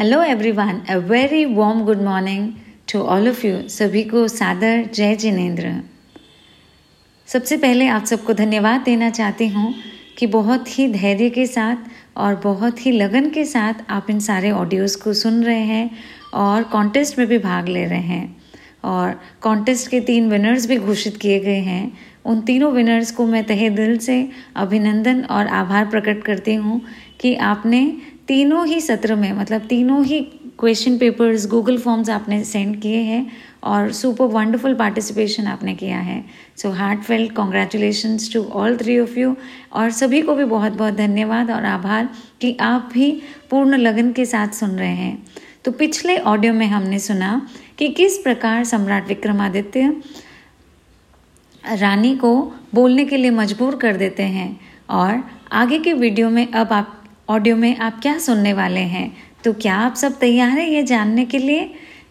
Hello everyone a very warm good morning to all of you सभी को सादर जय जिनेन्द्र। सबसे पहले आप सबको धन्यवाद देना चाहती हूँ कि बहुत ही धैर्य के साथ और बहुत ही लगन के साथ आप इन सारे ऑडियोज़ को सुन रहे हैं और कॉन्टेस्ट में भी भाग ले रहे हैं और कॉन्टेस्ट के तीन विनर्स भी घोषित किए गए हैं। उन तीनों विनर्स को मैं तहे दिल से अभिनंदन और आभार प्रकट करती हूँ कि आपने तीनों ही सत्र में मतलब तीनों ही क्वेश्चन पेपर्स गूगल फॉर्म्स आपने सेंड किए हैं और सुपर वंडरफुल पार्टिसिपेशन आपने किया है। So heartfelt congratulation to all three of you और सभी को भी बहुत बहुत धन्यवाद और आभार कि आप भी पूर्ण लगन के साथ सुन रहे हैं। तो पिछले ऑडियो में हमने सुना कि किस प्रकार सम्राट विक्रमादित्य रानी को बोलने के लिए मजबूर कर देते हैं और आगे के वीडियो में अब आप ऑडियो में आप क्या सुनने वाले हैं? तो क्या आप सब तैयार हैं ये जानने के लिए?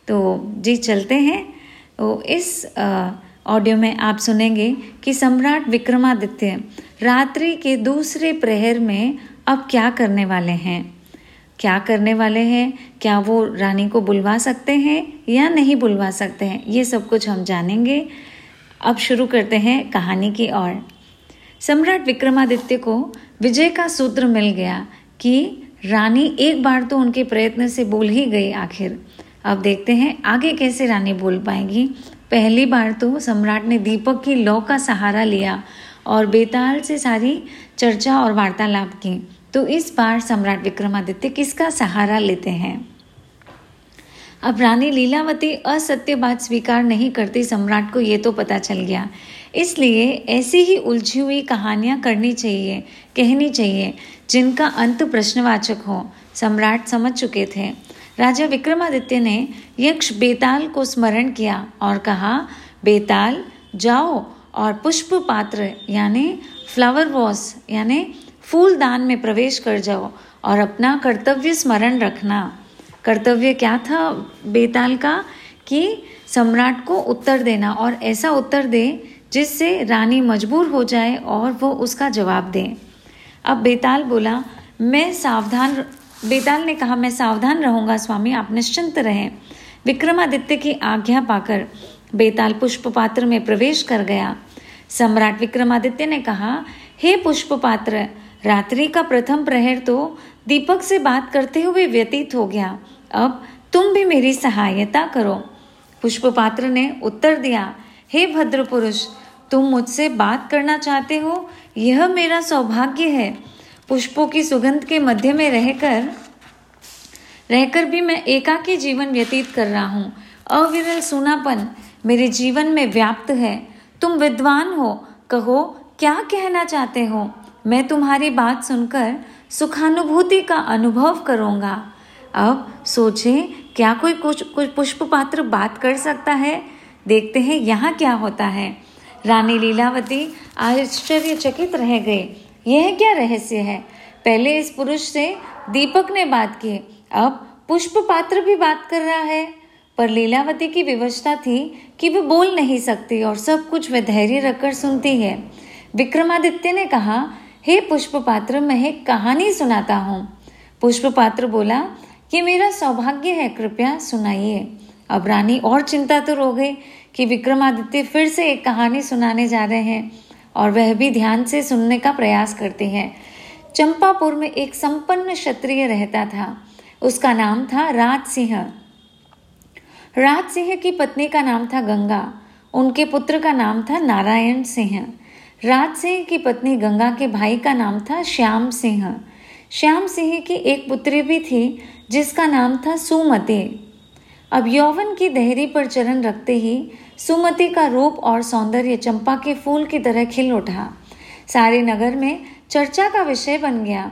तो जी, चलते हैं। तो इस ऑडियो में आप सुनेंगे कि सम्राट विक्रमादित्य रात्रि के दूसरे प्रहर में अब क्या करने वाले हैं? क्या करने वाले हैं? क्या वो रानी को बुलवा सकते हैं या नहीं बुलवा सकते हैं? ये सब कुछ हम जानेंगे। अब शुरू करते हैं कहानी की ओर। सम्राट विक्रमादित्य को विजय का सूत्र मिल गया कि रानी एक बार तो उनके प्रयत्न से बोल ही गई आखिर। अब देखते हैं आगे कैसे रानी बोल पाएँगी। पहली बार तो सम्राट ने दीपक की लौ का सहारा लिया और बेताल से सारी चर्चा और वार्तालाप की। तो इस बार सम्राट विक्रमादित्य किसका सहारा लेते हैं? अब रानी लीलावती असत्य बात स्वीकार नहीं करती सम्राट को ये तो पता चल गया। इसलिए ऐसी ही उलझी हुई कहानियाँ करनी चाहिए, कहनी चाहिए, जिनका अंत प्रश्नवाचक हो। सम्राट समझ चुके थे। राजा विक्रमादित्य ने यक्ष बेताल को स्मरण किया और कहा, बेताल, जाओ और पुष्प पात्र, यानी फ्लावर वॉस यानी फूलदान में प्रवेश कर जाओ और अपना कर्तव्य स्मरण रखना। कर्तव्य क्या था बेताल का? कि सम्राट को उत्तर देना और ऐसा उत्तर दे जिससे रानी मजबूर हो जाए और वो उसका जवाब दे। अब बेताल बोला, मैं सावधान बेताल ने कहा, मैं सावधान रहूँगा स्वामी, आप निश्चिंत रहें। विक्रमादित्य की आज्ञा पाकर बेताल पुष्प पात्र में प्रवेश कर गया। सम्राट विक्रमादित्य ने कहा, हे पुष्प पात्र रात्रि का प्रथम प्रहर तो दीपक से बात करते हुए व्यतीत हो गया, अब तुम भी मेरी सहायता करो। पुष्पपात्र ने उत्तर दिया, हे भद्र पुरुष तुम मुझसे बात करना चाहते हो? यह मेरा सौभाग्य है। पुष्पों की सुगंध के मध्य में रहकर रहकर भी मैं एकाकी जीवन व्यतीत कर रहा हूँ। अविरल सुनापन मेरे जीवन में व्याप्त है। तुम विद्वान हो, कहो, क्या कहना चाहते हो? मैं तुम्हारी बात सुनकर सुखानुभूति का अनुभव करूँगा। अब सोचें, क्या कोई कुछ कुछ पुष्प पात्र बात कर सकता है? देखते हैं यहाँ क्या होता है। रानी लीलावती आश्चर्यचकित रह गए यह क्या रहस्य है? पहले इस पुरुष से दीपक ने बात की। अब पुष्प पात्र भी बात कर रहा है। पर लीलावती की विवशता थी कि वह बोल नहीं सकती और सब कुछ वह धैर्य रखकर सुनती है। विक्रमादित्य ने कहा हे पुष्प पात्र मैं एक कहानी सुनाता हूँ। पुष्प पात्र बोला, ये मेरा सौभाग्य है, कृपया सुनाइए। अब रानी और चिंता तो हो गई कि विक्रमादित्य फिर से एक कहानी सुनाने जा रहे हैं और वह भी ध्यान से सुनने का प्रयास करती हैं। चंपापुर में एक संपन्न क्षत्रिय रहता था। उसका नाम था राज सिंह राज सिंह की पत्नी का नाम था गंगा। उनके पुत्र का नाम था नारायण सिंह। राज सिंह की पत्नी गंगा के भाई का नाम था श्याम सिंह। श्याम सिंह की एक पुत्री भी थी, जिसका नाम था सुमति। अब यौवन की दहरी पर चरण रखते ही सुमति का रूप और सौंदर्य चंपा के फूल की तरह खिल उठा। सारे नगर में चर्चा का विषय बन गया।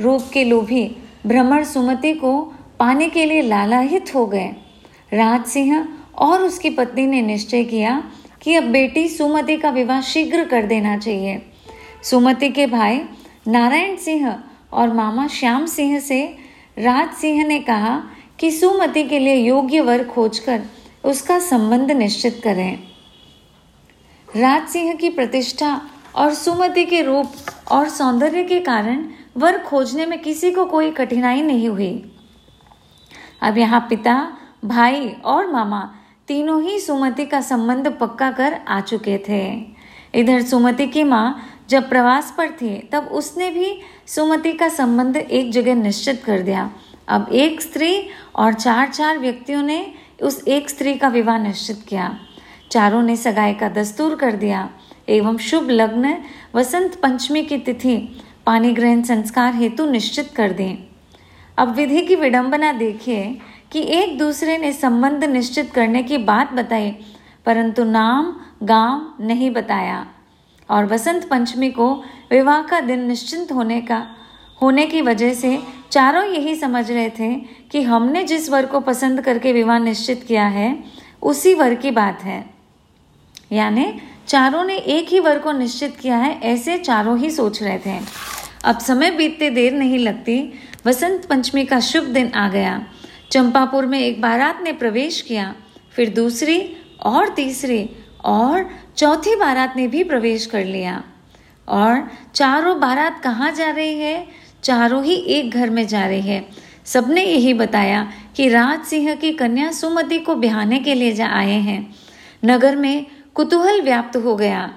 रूप के लोभी भ्रमर सुमति को पाने के लिए लालाहित हो गए। राज सिंह और उसकी पत्नी ने निश्चय किया कि अब बेटी सुमति का विवाह शीघ्र कर देना चाहिए। सुमति के भाई नारायण सिंह और मामा श्याम सिंह से राज सिंह ने कहा कि सुमति के लिए योग्य वर खोजकर उसका संबंध निश्चित करें। राज सिंह की प्रतिष्ठा और सुमति के रूप और सौंदर्य के कारण वर खोजने में किसी को कोई कठिनाई नहीं हुई। अब यहाँ पिता, भाई और मामा तीनों ही सुमति का संबंध पक्का कर आ चुके थे। इधर सुमति की माँ जब प्रवास पर थी, तब उसने भी सुमति का संबंध एक जगह निश्चित कर दिया। अब एक स्त्री और चार चार व्यक्तियों ने उस एक स्त्री का विवाह निश्चित किया। चारों ने सगाई का दस्तूर कर दिया। एवं शुभ लग्न वसंत पंचमी की तिथि पानी ग्रहण संस्कार हेतु निश्चित कर दें। अब विधि की विडंबना देखिए। कि एक दूसरे ने संबंध निश्चित करने की बात बताई, परंतु नाम गाँव नहीं बताया। और वसंत पंचमी को विवाह का दिन निश्चिंत होने का, होने की वजह से चारों यही समझ रहे थे कि हमने जिस वर को पसंद करके विवाह निश्चित किया है, उसी वर की बात है। यानी चारों ने एक ही वर को निश्चित किया है, ऐसे चारों ही सोच रहे थे। अब समय बीतते देर नहीं लगती, वसंत पंचमी का शुभ दिन आ गया। चंपापुर में एक बारात ने प्रवेश किया, फिर दूसरी और तीसरी और चौथी बारात ने भी प्रवेश कर लिया। और चारों बारात कहाँ जा रही है? चारों ही एक घर में जा रही है। सबने यही बताया कि राज सिंह की कन्या सुमति को बिहाने के लिए जा आए हैं। नगर में कुतूहल व्याप्त हो गया।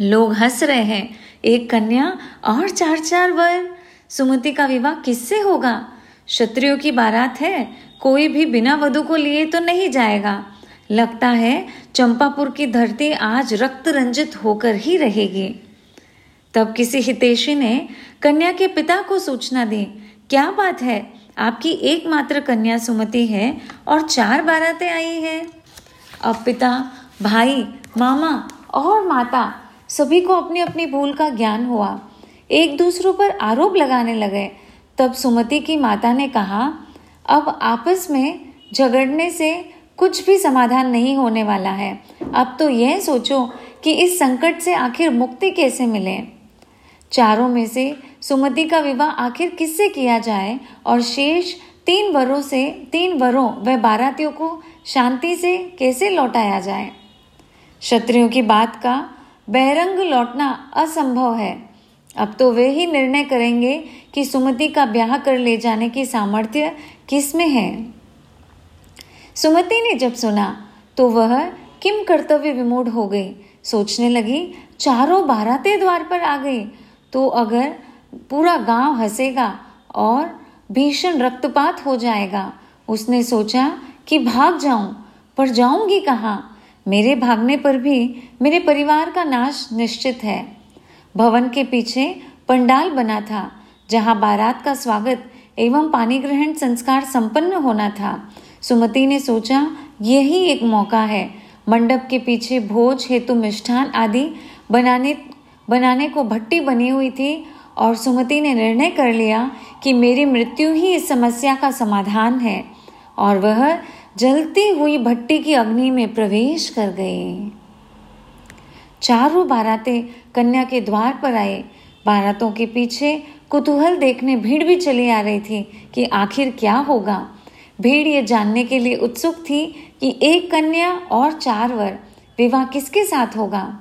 लोग हंस रहे हैं। एक कन्या और चार चार वर। सुमति का विवाह किससे होगा? क्षत्रियो की बारात है, कोई भी बिना वधु को लिए तो नहीं जाएगा। लगता है चंपापुर की धरती आज रक्त रंजित होकर ही रहेगी। तब किसी हितेशी ने कन्या के पिता को सूचना दी, क्या बात है? आपकी एकमात्र कन्या सुमति है और चार बारातें आई है। अब पिता, भाई, मामा और माता सभी को अपनी अपनी भूल का ज्ञान हुआ। एक दूसरों पर आरोप लगाने लगे तब सुमति की माता ने कहा, अब आपस में झगड़ने से कुछ भी समाधान नहीं होने वाला है। अब तो यह सोचो कि इस संकट से आखिर मुक्ति कैसे मिले। चारों में से सुमति का विवाह आखिर किससे किया जाए? और शेष तीन वरों से, तीन वरों व बारातियों को शांति से कैसे लौटाया जाए? क्षत्रियों की बात का बहरंग लौटना असंभव है। अब तो वे ही निर्णय करेंगे कि सुमति का ब्याह कर ले जाने की सामर्थ्य किसमें है। सुमति ने जब सुना तो वह किम कर्तव्य विमूढ़ हो गई। सोचने लगी, चारों बाराते द्वार पर आ गई। तो अगर पूरा गाँव हंसेगा और भीषण रक्तपात हो जाएगा, उसने सोचा कि भाग जाऊँ, पर जाऊँगी कहाँ? मेरे भागने पर भी मेरे परिवार का नाश निश्चित है। भवन के पीछे पंडाल बना था, जहाँ बारात का स्वागत एवं पानी ग्रहण संस्कार संपन्न होना था। सुमति ने सोचा, यही एक मौका है। मंडप के पीछे भोज, हेतु मिष्ठान आदि बनाने बनाने को भट्टी बनी हुई थी और सुमति ने निर्णय कर लिया कि मेरी मृत्यु ही इस समस्या का समाधान है और वह जलती हुई भट्टी की अग्नि में प्रवेश कर गए चारों बारातें कन्या के द्वार पर आए। बारातों के पीछे कुतूहल देखने भीड़ भी चली आ रही थी कि आखिर क्या होगा। भीड़ ये जानने के लिए उत्सुक थी कि एक कन्या और चार वर, विवाह किसके साथ होगा?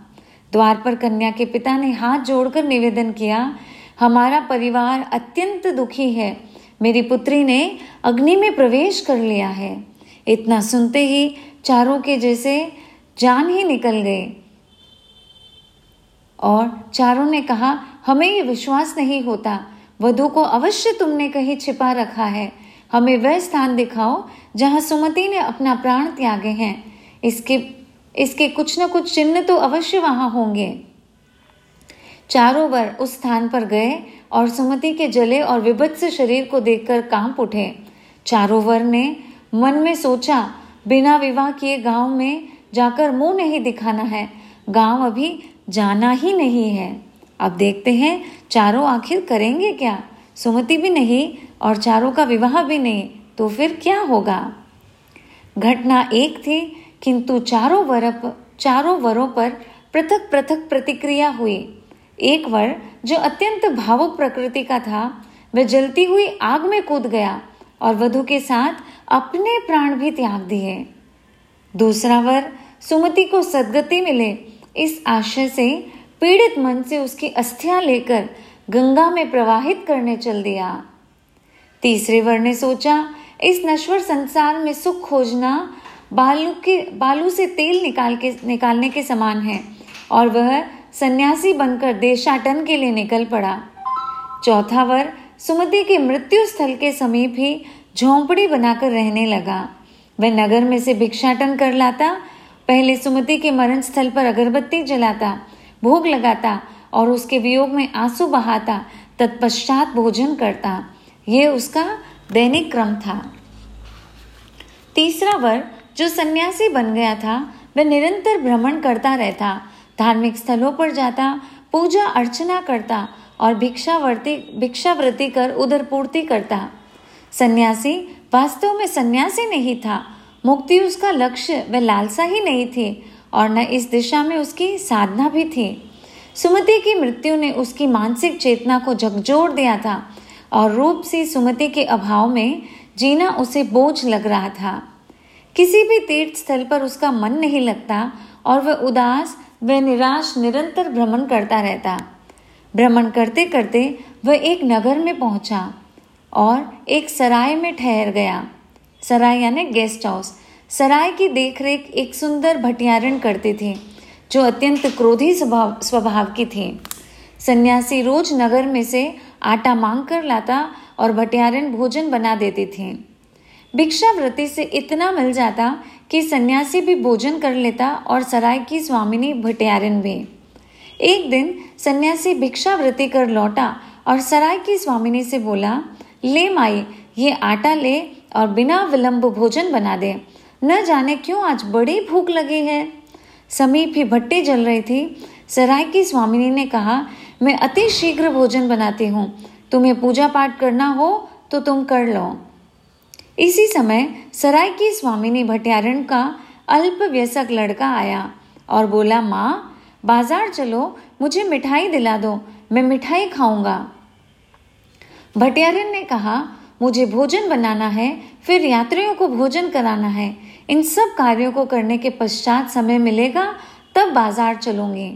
द्वार पर कन्या के पिता ने हाथ जोड़कर निवेदन किया, हमारा परिवार अत्यंत दुखी है। मेरी पुत्री ने अग्नि में प्रवेश कर लिया है। इतना सुनते ही चारों के जैसे जान ही निकल गए। और चारों ने कहा, हमें ये विश्वास नहीं होता। वधु को अवश्य तुमने कहीं छिपा रखा है। हमें वह स्थान दिखाओ, जहाँ सुमति ने अपना प्राण त्यागे हैं। इसके इसके कुछ न कुछ चिन्ह तो अवश्य वहाँ होंगे। चारों वर उस स्थान पर गए और सुमति के जले और विभत्स शरीर को देखकर काँप उठे। चारों वर ने मन में सोचा, बिना विवाह किए गाँव में जाकर मुँह नहीं दिखाना है। गाँव अभी जाना ही नहीं है। अब देखते हैं, चारों आखिर करेंगे क्या? सुमति भी नहीं और चारों का विवाह भी नहीं तो फिर क्या होगा? घटना एक थी, किंतु चारों वरप, चारों वरों पर पृथक पृथक प्रतिक्रिया हुई। एक वर, जो अत्यंत भावुक प्रकृति का था, वह जलती हुई आग में कूद गया और वधु के साथ अपने प्राण भी त्याग दिए। दूसरा वर, सुमति को सदगति मिले इस आशय से पीड़ित मन से उसकी अस्थियाँ लेकर गंगा में प्रवाहित करने चल दिया। तीसरे वर ने सोचा, इस नश्वर संसार में सुख खोजना बालू के, बालू से तेल निकाल के, निकालने के समान है, और वह सन्यासी बनकर देशाटन के लिए निकल पड़ा। चौथा वर सुमति के मृत्यु स्थल के समीप ही झोंपड़ी बनाकर रहने लगा। वह नगर में से भिक्षाटन कर लाता पहले सुमति के मरण स्थल पर अगरबत्ती जलाता, भोग लगाता और उसके वियोग में आँसू बहाता, तत्पश्चात भोजन करता। ये उसका दैनिक क्रम था। तीसरा वर, जो सन्यासी बन गया था, वह निरंतर भ्रमण करता रहता, धार्मिक स्थलों पर जाता, पूजा अर्चना करता और भिक्षावर्ती, भिक्षावृत्ति कर उधर पूर्ति करता। सन्यासी वास्तव में सन्यासी नहीं था मुक्ति उसका लक्ष्य व लालसा ही नहीं थी और न इस दिशा में उसकी साधना भी थी। सुमति की मृत्यु ने उसकी मानसिक चेतना को झकझोर दिया था और रूप सी सुमति के अभाव में जीना उसे बोझ लग रहा था। किसी भी तीर्थ स्थल पर उसका मन नहीं लगता और वह उदास व निराश, निरंतर भ्रमण करता रहता। भ्रमण करते करते वह एक नगर में पहुँचा और एक सराय में ठहर गया। सराय यानी गेस्ट हाउस सराय की देखरेख एक सुंदर भटियारण करते थे, जो अत्यंत क्रोधी स्वभाव स्वभाव की थी। सन्यासी रोज नगर में से आटा मांग कर लाता और भटियारण भोजन बना देती थी। भिक्षावृत्ति से इतना मिल जाता कि सन्यासी भी भोजन कर लेता और सराय की स्वामिनी भटियारिन भी। एक दिन सन्यासी भिक्षावृत्ति कर लौटा और सराय की स्वामिनी से बोला, ले माई, ये आटा ले और बिना विलंब भोजन बना दे। न जाने क्यों आज बड़ी भूख लगी है। समीप ही भट्टी जल रही थी। सराय की स्वामिनी ने कहा, मैं अति शीघ्र भोजन बनाती हूँ। तुम्हें पूजा पाठ करना हो तो तुम कर लो। इसी समय सराय की स्वामिनी भटियारण का अल्प व्यसक लड़का आया और बोला, माँ, बाज़ार चलो, मुझे मिठाई दिला दो, मैं मिठाई खाऊँगा। भटियारन ने कहा मुझे भोजन बनाना है, फिर यात्रियों को भोजन कराना है। इन सब कार्यों को करने के पश्चात समय मिलेगा, तब बाज़ार चलूँगी।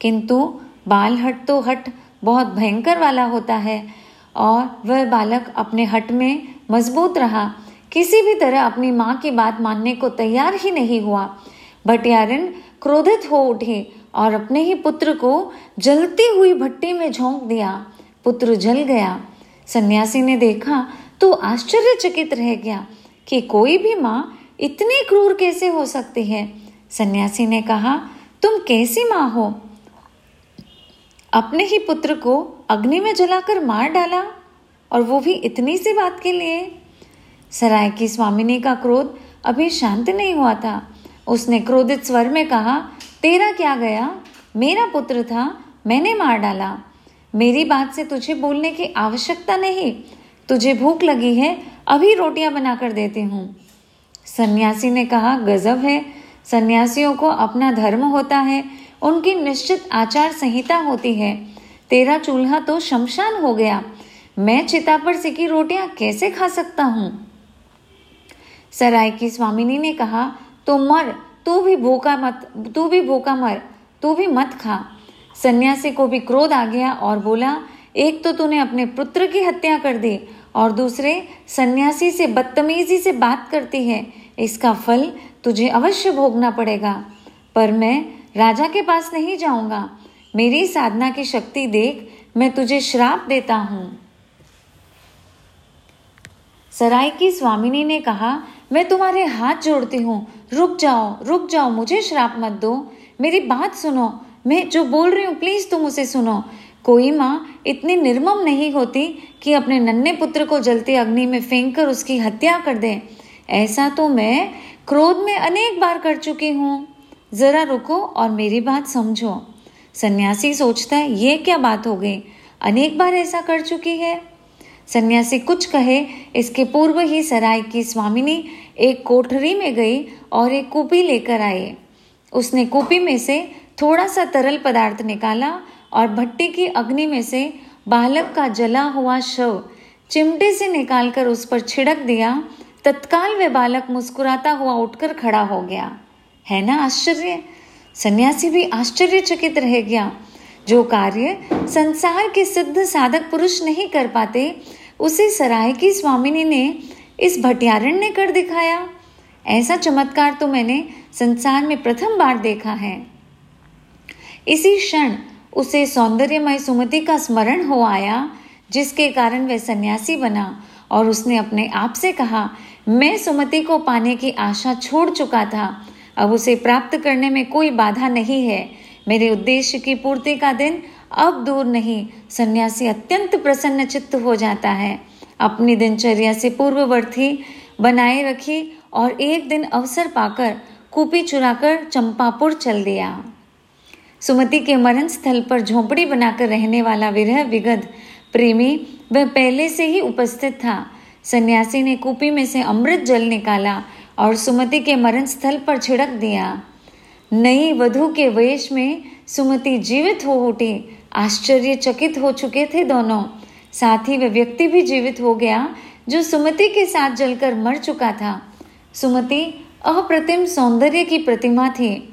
किंतु बाल हट तो हट, बहुत भयंकर वाला होता है। और वह बालक अपने हट में मज़बूत रहा। किसी भी तरह अपनी माँ की बात मानने को तैयार ही नहीं हुआ। भटियारन क्रोधित हो उठे और अपने ही पुत्र को जलती हुई भट्टी में झोंक दिया। पुत्र जल गया। सन्यासी ने देखा तो आश्चर्यचकित रह गया कि कोई भी माँ इतनी क्रूर कैसे हो सकती है? सन्यासी ने कहा, तुम कैसी माँ हो? अपने ही पुत्र को अग्नि में जलाकर मार डाला और वो भी इतनी सी बात के लिए? सराय की स्वामिनी का क्रोध अभी शांत नहीं हुआ था। उसने क्रोधित स्वर में कहा, तेरा क्या गया? मेरा पुत्र था, मैंने मार डाला। मेरी बात से तुझे बोलने की आवश्यकता नहीं। तुझे भूख लगी है, अभी रोटियाँ बनाकर देती हूँ। सन्यासी ने कहा, गजब है। सन्यासियों को अपना धर्म होता है, उनकी निश्चित आचार संहिता होती है। तेरा चूल्हा तो शमशान हो गया। मैं चिता पर सिकी रोटियाँ कैसे खा सकता हूँ? सराय की स्वामिनी ने कहा तो मर, तू भी भूखा मत, तू भी भूखा मर, तू भी मत खा। सन्यासी को भी क्रोध आ गया और बोला, एक तो तूने अपने पुत्र की हत्या कर दी और दूसरे, सन्यासी से बदतमीजी से बात करती है। इसका फल तुझे अवश्य भोगना पड़ेगा। पर मैं राजा के पास नहीं जाऊँगा। मेरी साधना की शक्ति देख मैं तुझे श्राप देता हूँ। सराय की स्वामिनी ने कहा, मैं तुम्हारे हाथ जोड़ती हूँ। रुक जाओ रुक जाओ, मुझे श्राप मत दो। मेरी बात सुनो मैं जो बोल रही हूँ प्लीज़ तुम उसे सुनो। कोई माँ इतनी निर्मम नहीं होती कि अपने नन्हे पुत्र को जलती अग्नि में फेंक कर उसकी हत्या कर दे। ऐसा तो मैं क्रोध में अनेक बार कर चुकी हूँ। जरा रुको और मेरी बात समझो। सन्यासी सोचता है, ये क्या बात हो गई? अनेक बार ऐसा कर चुकी है? सन्यासी कुछ कहे, इसके पूर्व ही सराय की स्वामिनी एक कोठरी में गई और एक कूपी लेकर आई। उसने कूपी में से थोड़ा सा तरल पदार्थ निकाला और भट्टी की अग्नि में से बालक का जला हुआ शव चिमटे से निकालकर उस पर छिड़क दिया। तत्काल वे बालक मुस्कुराता हुआ उठकर खड़ा हो गया। है ना आश्चर्य? सन्यासी भी आश्चर्यचकित रह गया। जो कार्य संसार के सिद्ध साधक पुरुष नहीं कर पाते, उसे सराय की स्वामिनी ने इस भटियारण ने कर दिखाया। ऐसा चमत्कार तो मैंने संसार में प्रथम बार देखा है। इसी क्षण उसे सौंदर्यमय सुमति का स्मरण हो आया, जिसके कारण वह सन्यासी बना और उसने अपने आप से कहा, मैं सुमति को पाने की आशा छोड़ चुका था। अब उसे प्राप्त करने में कोई बाधा नहीं है। मेरे उद्देश्य की पूर्ति का दिन अब दूर नहीं। सन्यासी अत्यंत प्रसन्न चित्त हो जाता है। अपनी दिनचर्या से पूर्ववर्ती बनाए रखी और एक दिन अवसर पाकर कूपी चुराकर चंपापुर चल दिया। सुमति के मरण स्थल पर झोंपड़ी बनाकर रहने वाला विरह विगत प्रेमी, वह पहले से ही उपस्थित था। सन्यासी ने कूपी में से अमृत जल निकाला और सुमति के मरण स्थल पर छिड़क दिया। नई वधु के वेश में सुमति जीवित हो उठी। आश्चर्यचकित हो चुके थे दोनों। साथ ही वह व्यक्ति भी जीवित हो गया, जो सुमति के साथ जलकर मर चुका था। सुमति अप्रतिम सौंदर्य की प्रतिमा थी।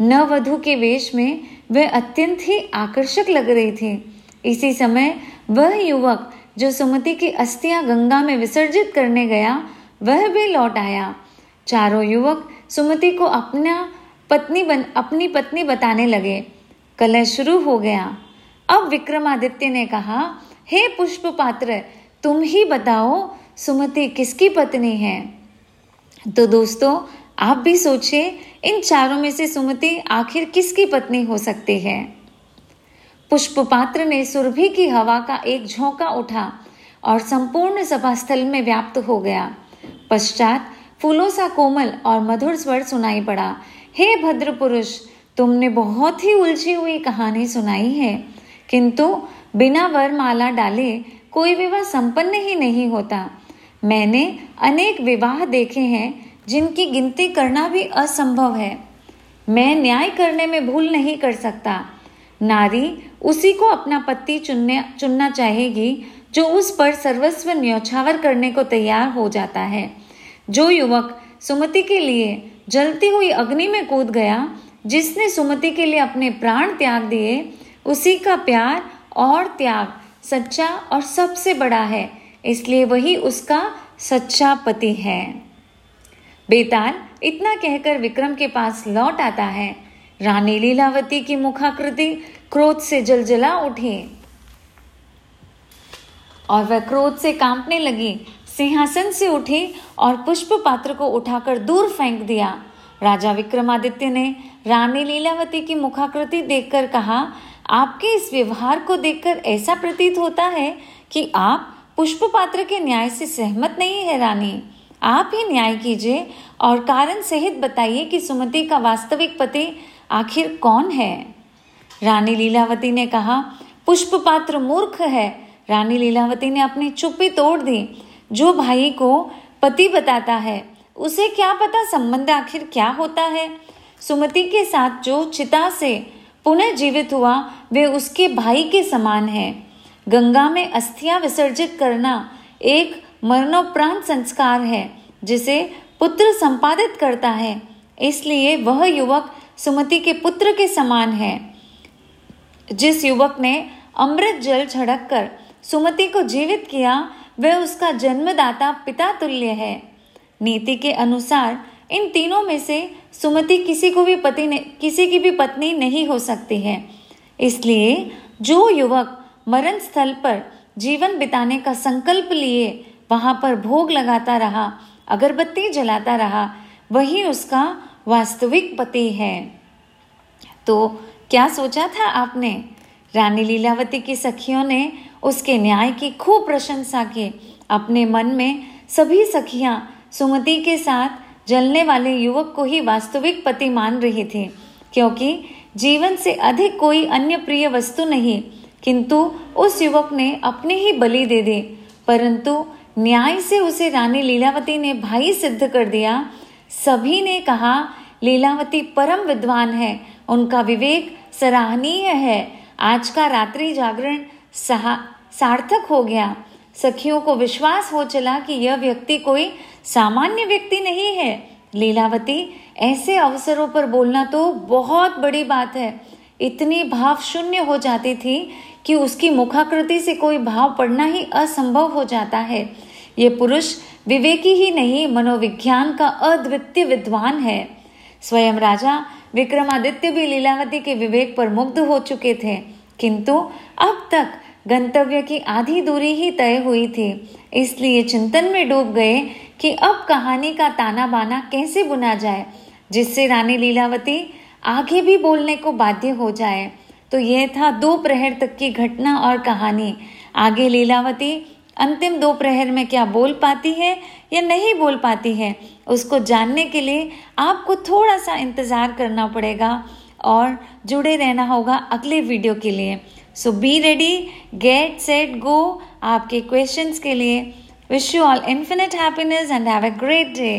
न वधु के वेश में वह अत्यंत ही आकर्षक लग रही थी। इसी समय वह युवक, जो सुमति की अस्थियाँ गंगा में विसर्जित करने गया, वह भी लौट आया। चारों युवक सुमति को अपना पत्नी बन, अपनी पत्नी बताने लगे। कलह शुरू हो गया। अब विक्रमादित्य ने कहा, हे पुष्प पात्र तुम ही बताओ, सुमति किसकी पत्नी है? तो दोस्तों आप भी सोचिए, इन चारों में से सुमति आखिर किसकी पत्नी हो सकती है? पुष्पपात्र ने सुरभि की हवा का एक झोंका उठा और संपूर्ण सभास्थल में व्याप्त हो गया। पश्चात फूलों सा कोमल और मधुर स्वर सुनाई पड़ा, हे भद्र पुरुष तुमने बहुत ही उलझी हुई कहानी सुनाई है, किंतु बिना वरमाला डाले कोई विवाह संपन्न ही नहीं होता। मैंने अनेक विवाह देखे हैं जिनकी गिनती करना भी असंभव है। मैं न्याय करने में भूल नहीं कर सकता। नारी उसी को अपना पति चुनने, चुनना चाहेगी, जो उस पर सर्वस्व न्यौछावर करने को तैयार हो जाता है। जो युवक सुमति के लिए जलती हुई अग्नि में कूद गया, जिसने सुमति के लिए अपने प्राण त्याग दिए, उसी का प्यार और त्याग सच्चा और सबसे बड़ा है। इसलिए वही उसका सच्चा पति है। बेताल इतना कहकर विक्रम के पास लौट आता है। रानी लीलावती की मुखाकृति क्रोध से जलजला उठी। और वह क्रोध से कांपने लगी, सिंहासन से उठी और पुष्प पात्र को उठाकर दूर फेंक दिया। राजा विक्रमादित्य ने रानी लीलावती की मुखाकृति देखकर कहा, आपके इस व्यवहार को देखकर ऐसा प्रतीत होता है कि आप पुष्प पात्र के न्याय से सहमत नहीं है, रानी। आप ही न्याय कीजिए और कारण सहित बताइए कि सुमति का वास्तविक पति आखिर कौन है? रानी लीलावती ने कहा पुष्प पात्र मूर्ख है। रानी लीलावती ने अपनी चुप्पी तोड़ दी। जो भाई को पति बताता है, उसे क्या पता संबंध आखिर क्या होता है? सुमति के साथ जो चिता से पुनः जीवित हुआ, वे उसके भाई के समान है। गंगा में अस्थियाँ विसर्जित करना एक मरणोपरांत संस्कार है, जिसे पुत्र संपादित करता है। इसलिए वह युवक सुमति के पुत्र के समान है। जिस युवक ने अमृत जल झड़क कर सुमति को जीवित किया, वह उसका जन्मदाता पिता तुल्य है। नीति के अनुसार इन तीनों में से सुमति किसी को भी पति ने, किसी की भी पत्नी नहीं हो सकती है। इसलिए जो युवक मरण स्थल पर जीवन बिताने का संकल्प लिए वहाँ पर भोग लगाता रहा, अगरबत्ती जलाता रहा, वही उसका वास्तविक पति है। तो क्या सोचा था आपने? रानी लीलावती की सखियों ने उसके न्याय की खूब प्रशंसा की। अपने मन में सभी सखियाँ सुमति के साथ जलने वाले युवक को ही वास्तविक पति मान रही थी, क्योंकि जीवन से अधिक कोई अन्य प्रिय वस्तु नहीं, किंतु उस युवक ने अपने ही बलि दे दी। परंतु न्याय से उसे रानी लीलावती ने भाई सिद्ध कर दिया। सभी ने कहा, लीलावती परम विद्वान है, उनका विवेक सराहनीय है। आज का रात्रि जागरण सार्थक हो गया। सखियों को विश्वास हो चला कि यह व्यक्ति कोई सामान्य व्यक्ति नहीं है। लीलावती, ऐसे अवसरों पर बोलना तो बहुत बड़ी बात है। इतनी भाव शून्य हो जाती थी कि उसकी मुखाकृति से कोई भाव पढ़ना ही असंभव हो जाता है। ये पुरुष विवेकी ही नहीं, मनोविज्ञान का अद्वितीय विद्वान है। स्वयं राजा विक्रमादित्य भी लीलावती के विवेक पर मुग्ध हो चुके थे। किंतु अब तक गंतव्य की आधी दूरी ही तय हुई थी। इसलिए चिंतन में डूब गए कि अब कहानी का ताना बाना कैसे बुना जाए, जिससे रानी लीलावती आगे भी बोलने को बाध्य हो जाए। तो यह था दो प्रहर तक की घटना और कहानी। आगे लीलावती, अंतिम दो प्रहर में क्या बोल पाती है या नहीं बोल पाती है, उसको जानने के लिए आपको थोड़ा सा इंतज़ार करना पड़ेगा और जुड़े रहना होगा अगले वीडियो के लिए। So be ready get set go आपके क्वेश्चंस के लिए wish you all infinite happiness and have a great day